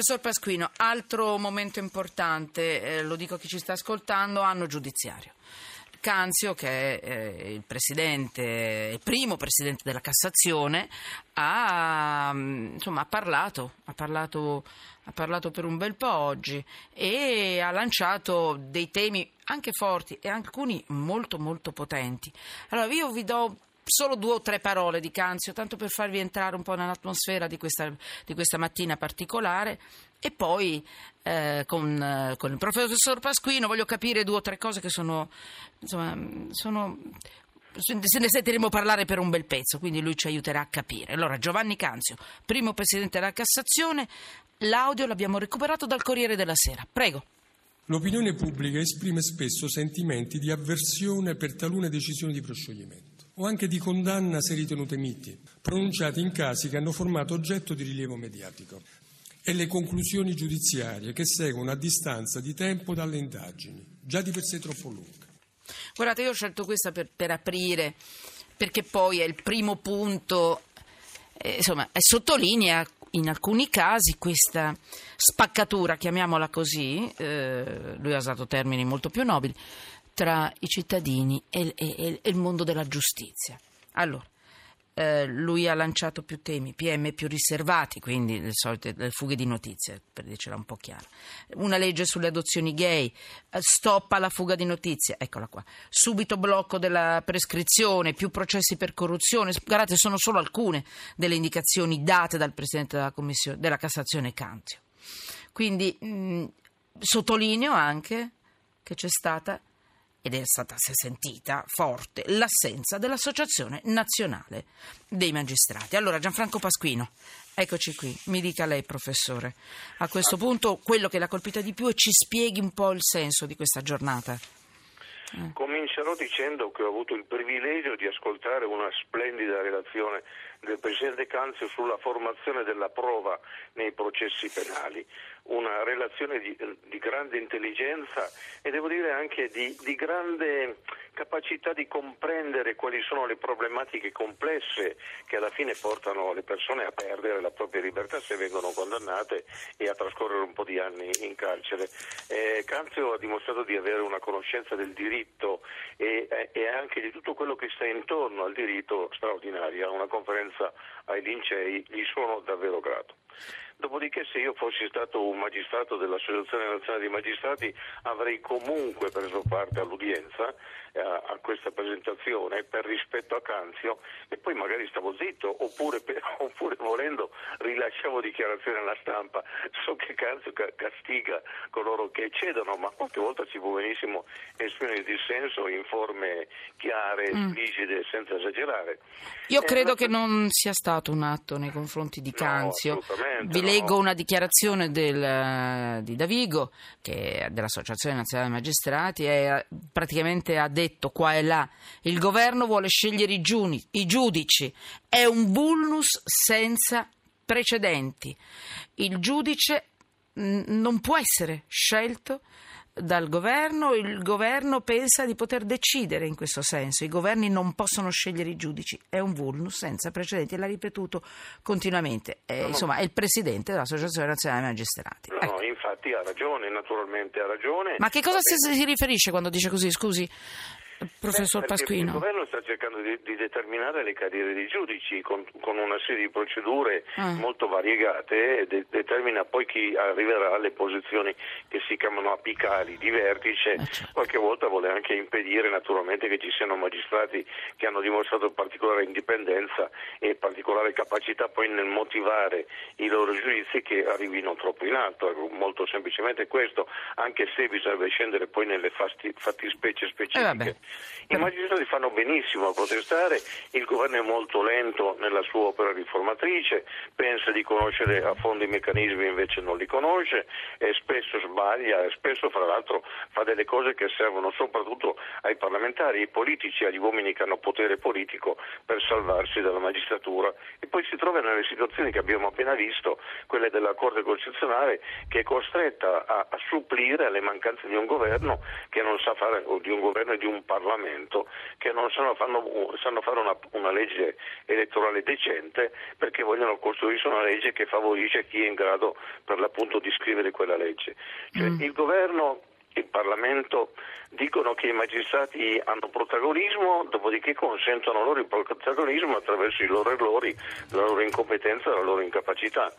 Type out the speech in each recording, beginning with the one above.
Professor Pasquino, altro momento importante, eh, lo dico a chi ci sta ascoltando, anno giudiziario. Canzio, che è eh, il presidente, il primo presidente della Cassazione, ha, mm, insomma, ha, parlato, ha, parlato, ha parlato per un bel po' oggi e ha lanciato dei temi anche forti e alcuni molto molto potenti. Allora io vi do solo due o tre parole di Canzio, tanto per farvi entrare un po' nell'atmosfera di questa, di questa mattina particolare. E poi eh, con, con, il professor Pasquino voglio capire due o tre cose che sono, insomma, sono se ne sentiremo parlare per un bel pezzo, quindi lui ci aiuterà a capire. Allora, Giovanni Canzio, primo presidente della Cassazione, l'audio l'abbiamo recuperato dal Corriere della Sera. Prego. L'opinione pubblica esprime spesso sentimenti di avversione per talune decisioni di proscioglimento o anche di condanna se ritenute miti, pronunciate in casi che hanno formato oggetto di rilievo mediatico, e le conclusioni giudiziarie che seguono a distanza di tempo dalle indagini, già di per sé troppo lunghe. Guardate, io ho scelto questa per, per aprire, perché poi è il primo punto, eh, insomma, sottolinea in alcuni casi questa spaccatura, chiamiamola così, eh, lui ha usato termini molto più nobili, tra i cittadini e, e, e il mondo della giustizia. Allora, eh, lui ha lanciato più temi, PM più riservati, quindi le solite le fughe di notizie, per dircela un po' chiara. Una legge sulle adozioni gay, eh, stop alla fuga di notizie, eccola qua. Subito blocco della prescrizione, più processi per corruzione. Guardate, sono solo alcune delle indicazioni date dal Presidente della, della Cassazione Cantio. Quindi mh, sottolineo anche che c'è stata ed è stata sentita forte l'assenza dell'Associazione Nazionale dei Magistrati. Allora, Gianfranco Pasquino, eccoci qui, mi dica lei, professore, a questo punto quello che l'ha colpita di più e ci spieghi un po' il senso di questa giornata. Eh. Comincerò dicendo che ho avuto il privilegio di ascoltare una splendida relazione del Presidente Canzio sulla formazione della prova nei processi penali, una relazione di, di grande intelligenza e devo dire anche di, di, grande capacità di comprendere quali sono le problematiche complesse che alla fine portano le persone a perdere la propria libertà se vengono condannate e a trascorrere un po' di anni in carcere. Eh, Canzio ha dimostrato di avere una conoscenza del diritto e, e anche di tutto quello che sta intorno al diritto straordinaria, una conferenza ai lincei, gli sono davvero grato. Dopodiché se io fossi stato un magistrato dell'Associazione Nazionale dei Magistrati avrei comunque preso parte all'udienza eh, a questa presentazione per rispetto a Canzio e poi magari stavo zitto oppure, per, oppure volendo rilasciavo dichiarazioni alla stampa. So che Canzio castiga coloro che cedono ma qualche volta si può benissimo esprimere dissenso in forme chiare, mm. esplicite, senza esagerare. Io credo che non sia stato un atto nei confronti di Canzio. No, Vi leggo una dichiarazione del, di Davigo, che dell'Associazione Nazionale dei Magistrati, e praticamente ha detto qua e là, il governo vuole scegliere i, giuni, i giudici, è un vulnus senza precedenti. Il giudice non può essere scelto dal governo, il governo pensa di poter decidere in questo senso, i governi non possono scegliere i giudici, è un vulnus senza precedenti, l'ha ripetuto continuamente, eh, insomma è il presidente dell'Associazione Nazionale dei Magistrati. No, ecco. infatti ha ragione, naturalmente ha ragione. Ma che cosa si, si riferisce quando dice così, scusi? Professor Pasquino. Il governo sta cercando di, di, determinare le carriere dei giudici con, con una serie di procedure ah. molto variegate e de, determina poi chi arriverà alle posizioni che si chiamano apicali di vertice. Ah, certo. Qualche volta vuole anche impedire naturalmente che ci siano magistrati che hanno dimostrato particolare indipendenza e particolare capacità poi nel motivare i loro giudizi che arrivino troppo in alto. Ecco, molto semplicemente questo, anche se bisogna scendere poi nelle fasti, fattispecie specifiche. Eh i magistrati fanno benissimo a protestare, il governo è molto lento nella sua opera riformatrice, pensa di conoscere a fondo i meccanismi invece non li conosce, e spesso sbaglia, e spesso fra l'altro fa delle cose che servono soprattutto ai parlamentari, ai politici, agli uomini che hanno potere politico per salvarsi dalla magistratura e poi si trova nelle situazioni che abbiamo appena visto, quelle della Corte Costituzionale che è costretta a, a supplire alle mancanze di un governo che non sa fare, o di un governo e di un Parlamento Parlamento che non sanno, fanno, sanno fare una, una, legge elettorale decente perché vogliono costruirsi una legge che favorisce chi è in grado per l'appunto di scrivere quella legge. Cioè, mm. Il governo il Parlamento dicono che i magistrati hanno protagonismo, dopodiché consentono loro il protagonismo attraverso i loro errori, la loro incompetenza, la loro incapacità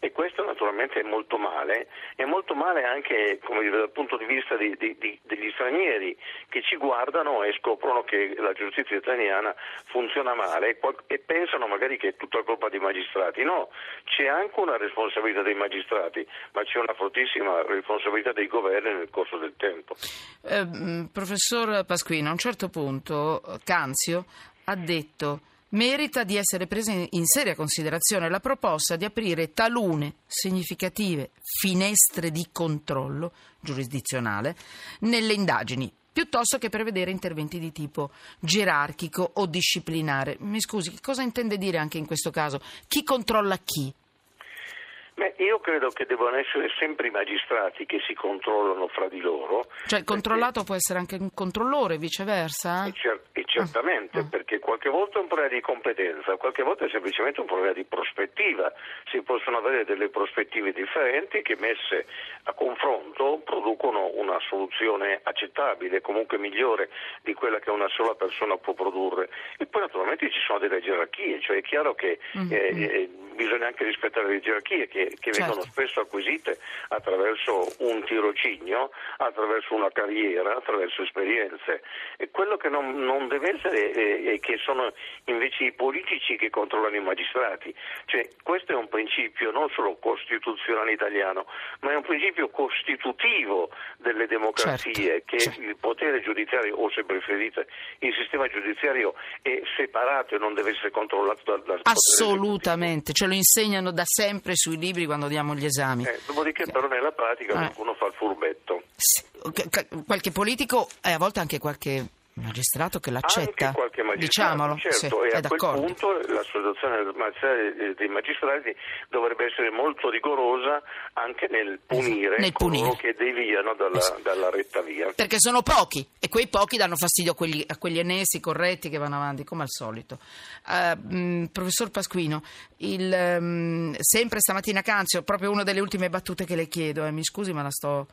e questo naturalmente è molto male, è molto male anche dire, dal punto di vista di, di, di, degli stranieri che ci guardano e scoprono che la giustizia italiana funziona male e, e pensano magari che è tutta colpa dei magistrati. No, c'è anche una responsabilità dei magistrati, ma c'è una fortissima responsabilità dei governi nel corso del tempo. Eh, professor Pasquino, a un certo punto Canzio ha detto merita di essere presa in seria considerazione la proposta di aprire talune significative finestre di controllo giurisdizionale nelle indagini piuttosto che prevedere interventi di tipo gerarchico o disciplinare. Mi scusi, cosa intende dire anche in questo caso? Chi controlla chi? Beh, io credo che devono essere sempre i magistrati che si controllano fra di loro. Cioè il controllato perché... può essere anche un controllore, viceversa? E, cer- e certamente, ah, ah. perché qualche volta è un problema di competenza, qualche volta è semplicemente un problema di prospettiva. Si possono avere delle prospettive differenti che messe a confronto producono una soluzione accettabile, comunque migliore di quella che una sola persona può produrre. E poi naturalmente ci sono delle gerarchie, cioè è chiaro che mm-hmm. eh, eh, bisogna anche rispettare le gerarchie che che, certo. vengono spesso acquisite attraverso un tirocinio, attraverso una carriera, attraverso esperienze. E quello che non, non deve essere è, è, che sono invece i politici che controllano i magistrati. Cioè, questo è un principio non solo costituzionale italiano, ma è un principio costitutivo delle democrazie, certo. che certo. il potere giudiziario, o se preferite, il sistema giudiziario è separato e non deve essere controllato dal, dal Assolutamente, ce lo insegnano da sempre sui libri quando diamo gli esami. Eh, dopodiché però nella pratica eh. qualcuno fa il furbetto. Sì, qualche politico e a volte anche qualche magistrato che l'accetta, Anche qualche magistrato, diciamolo, certo, sì, e a d'accordo. quel punto l'associazione dei magistrati dovrebbe essere molto rigorosa anche nel punire, nel punire. che deviano dalla, dalla, retta via. Perché sono pochi e quei pochi danno fastidio a quegli, a quegli enesi corretti che vanno avanti, come al solito. Uh, mh, professor Pasquino, il, um, sempre stamattina Canzio, proprio una delle ultime battute che le chiedo, eh, mi scusi ma la sto,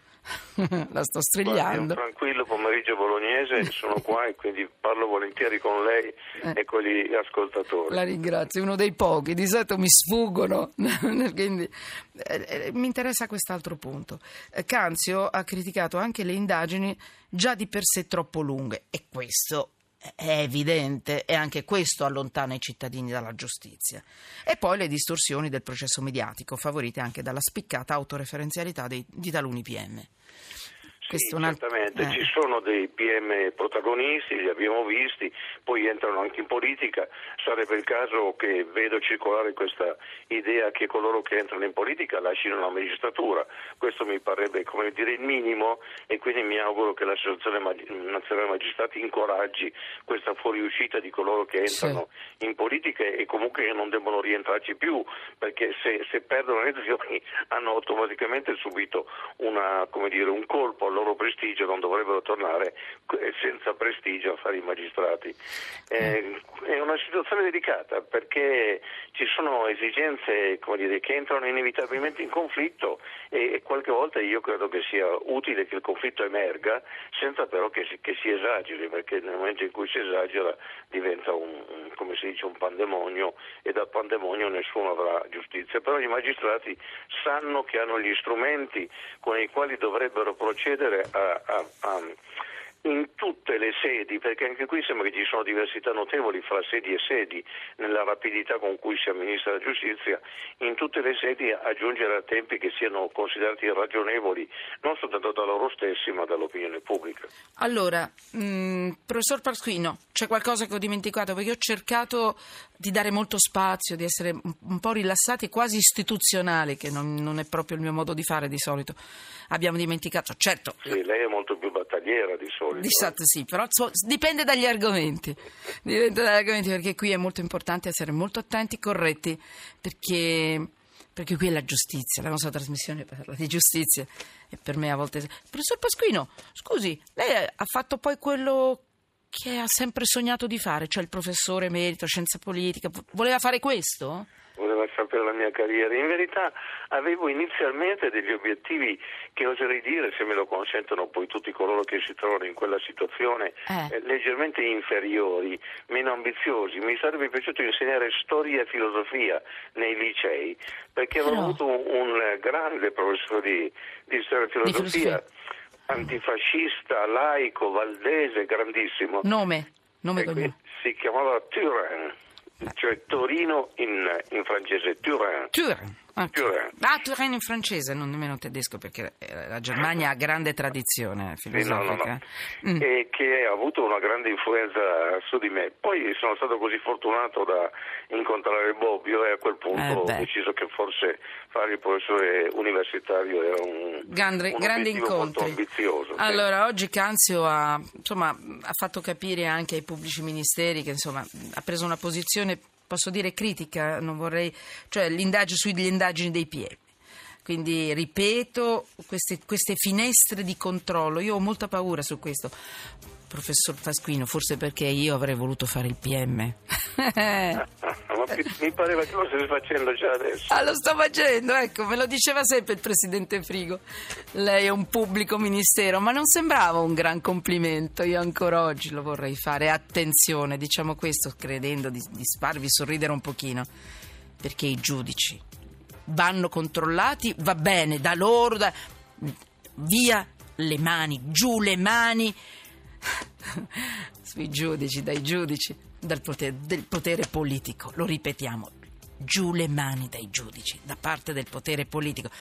la sto strigliando. Guardi, tranquillo pomeriggio bolognese, sono qua e quindi parlo volentieri con lei eh. e con gli ascoltatori. La ringrazio, uno dei pochi, di solito mi sfuggono, quindi eh, eh, mi interessa quest'altro punto. Eh, Canzio ha criticato anche le indagini già di per sé troppo lunghe e questo è evidente e anche questo allontana i cittadini dalla giustizia. E poi le distorsioni del processo mediatico, favorite anche dalla spiccata autoreferenzialità dei, di taluni PM. Sì, certamente, eh. ci sono dei PM protagonisti, li abbiamo visti, poi entrano anche in politica, sarebbe il caso che vedo circolare questa idea che coloro che entrano in politica lasciano la magistratura, questo mi parrebbe come dire il minimo e quindi mi auguro che l'Associazione Nazionale Magistrati incoraggi questa fuoriuscita di coloro che entrano sì. in politica e comunque non devono rientrarci più, perché se, se perdono le elezioni hanno automaticamente subito una, dire, un colpo loro prestigio non dovrebbero tornare senza prestigio a fare i magistrati. Eh, è una situazione delicata perché ci sono esigenze dire, che entrano inevitabilmente in conflitto e, qualche volta io credo che sia utile che il conflitto emerga senza però che si, che si esageri perché nel momento in cui si esagera diventa un, un, come si dice, un pandemonio e dal pandemonio nessuno avrà giustizia. Però i magistrati sanno che hanno gli strumenti con i quali dovrebbero procedere procedere a, a, a in tutte le sedi, perché anche qui sembra che ci sono diversità notevoli fra sedi e sedi nella rapidità con cui si amministra la giustizia, in tutte le sedi aggiungere a tempi che siano considerati ragionevoli non soltanto da loro stessi ma dall'opinione pubblica. Allora, mh, mm, professor Pasquino, c'è qualcosa che ho dimenticato perché ho cercato di dare molto spazio, di essere un po' rilassati, quasi istituzionali, che non, non è proprio il mio modo di fare di solito. Abbiamo dimenticato, certo. Sì, lei è molto più battagliera di solito. Di solito sì, però so, dipende dagli argomenti. Dipende dagli argomenti perché qui è molto importante essere molto attenti, corretti, perché, perché qui è la giustizia, la nostra trasmissione parla di giustizia e per me a volte... Professor Pasquino, scusi, lei ha fatto poi quello che ha sempre sognato di fare, cioè il professore emerito, scienza politica. Voleva fare questo? Sapere la mia carriera. In verità avevo inizialmente degli obiettivi che oserei dire, se me lo consentono poi tutti coloro che si trovano in quella situazione, eh. Eh, leggermente inferiori, meno ambiziosi. Mi sarebbe piaciuto insegnare storia e filosofia nei licei, perché avevo avuto un, un, grande professore di, di storia e filosofia. Di filosofia. Antifascista, laico, valdese, grandissimo. Nome? Nome si chiamava Turin cioè Torino in, in francese, Turin. Turin. Okay. Turin. Ah, Turin in francese, non nemmeno tedesco, perché eh, la Germania ha grande tradizione filosofica. no, no, no. Mm. E che ha avuto una grande influenza su di me. Poi sono stato così fortunato da incontrare Bobbio e a quel punto eh ho deciso che forse fare il professore universitario era un, grande, un grande incontro ambizioso. Allora, sì. oggi Canzio ha, insomma, ha fatto capire anche ai pubblici ministeri che insomma, ha preso una posizione posso dire critica, non vorrei, cioè l'indagine sugli indagini dei PM. Quindi ripeto, queste, queste finestre di controllo, io ho molta paura su questo professor Pasquino, forse perché io avrei voluto fare il PM. mi pareva che lo stai facendo già adesso. Ah, lo sto facendo, ecco, me lo diceva sempre il presidente Frigo. Lei è un pubblico ministero, ma non sembrava un gran complimento. Io ancora oggi lo vorrei fare. Attenzione, diciamo questo credendo di, di farvi sorridere un pochino, perché i giudici vanno controllati, va bene, da loro, da... via le mani, giù le mani sui giudici, dai giudici, dal potere, del potere politico. Lo ripetiamo, giù le mani dai giudici, da parte del potere politico.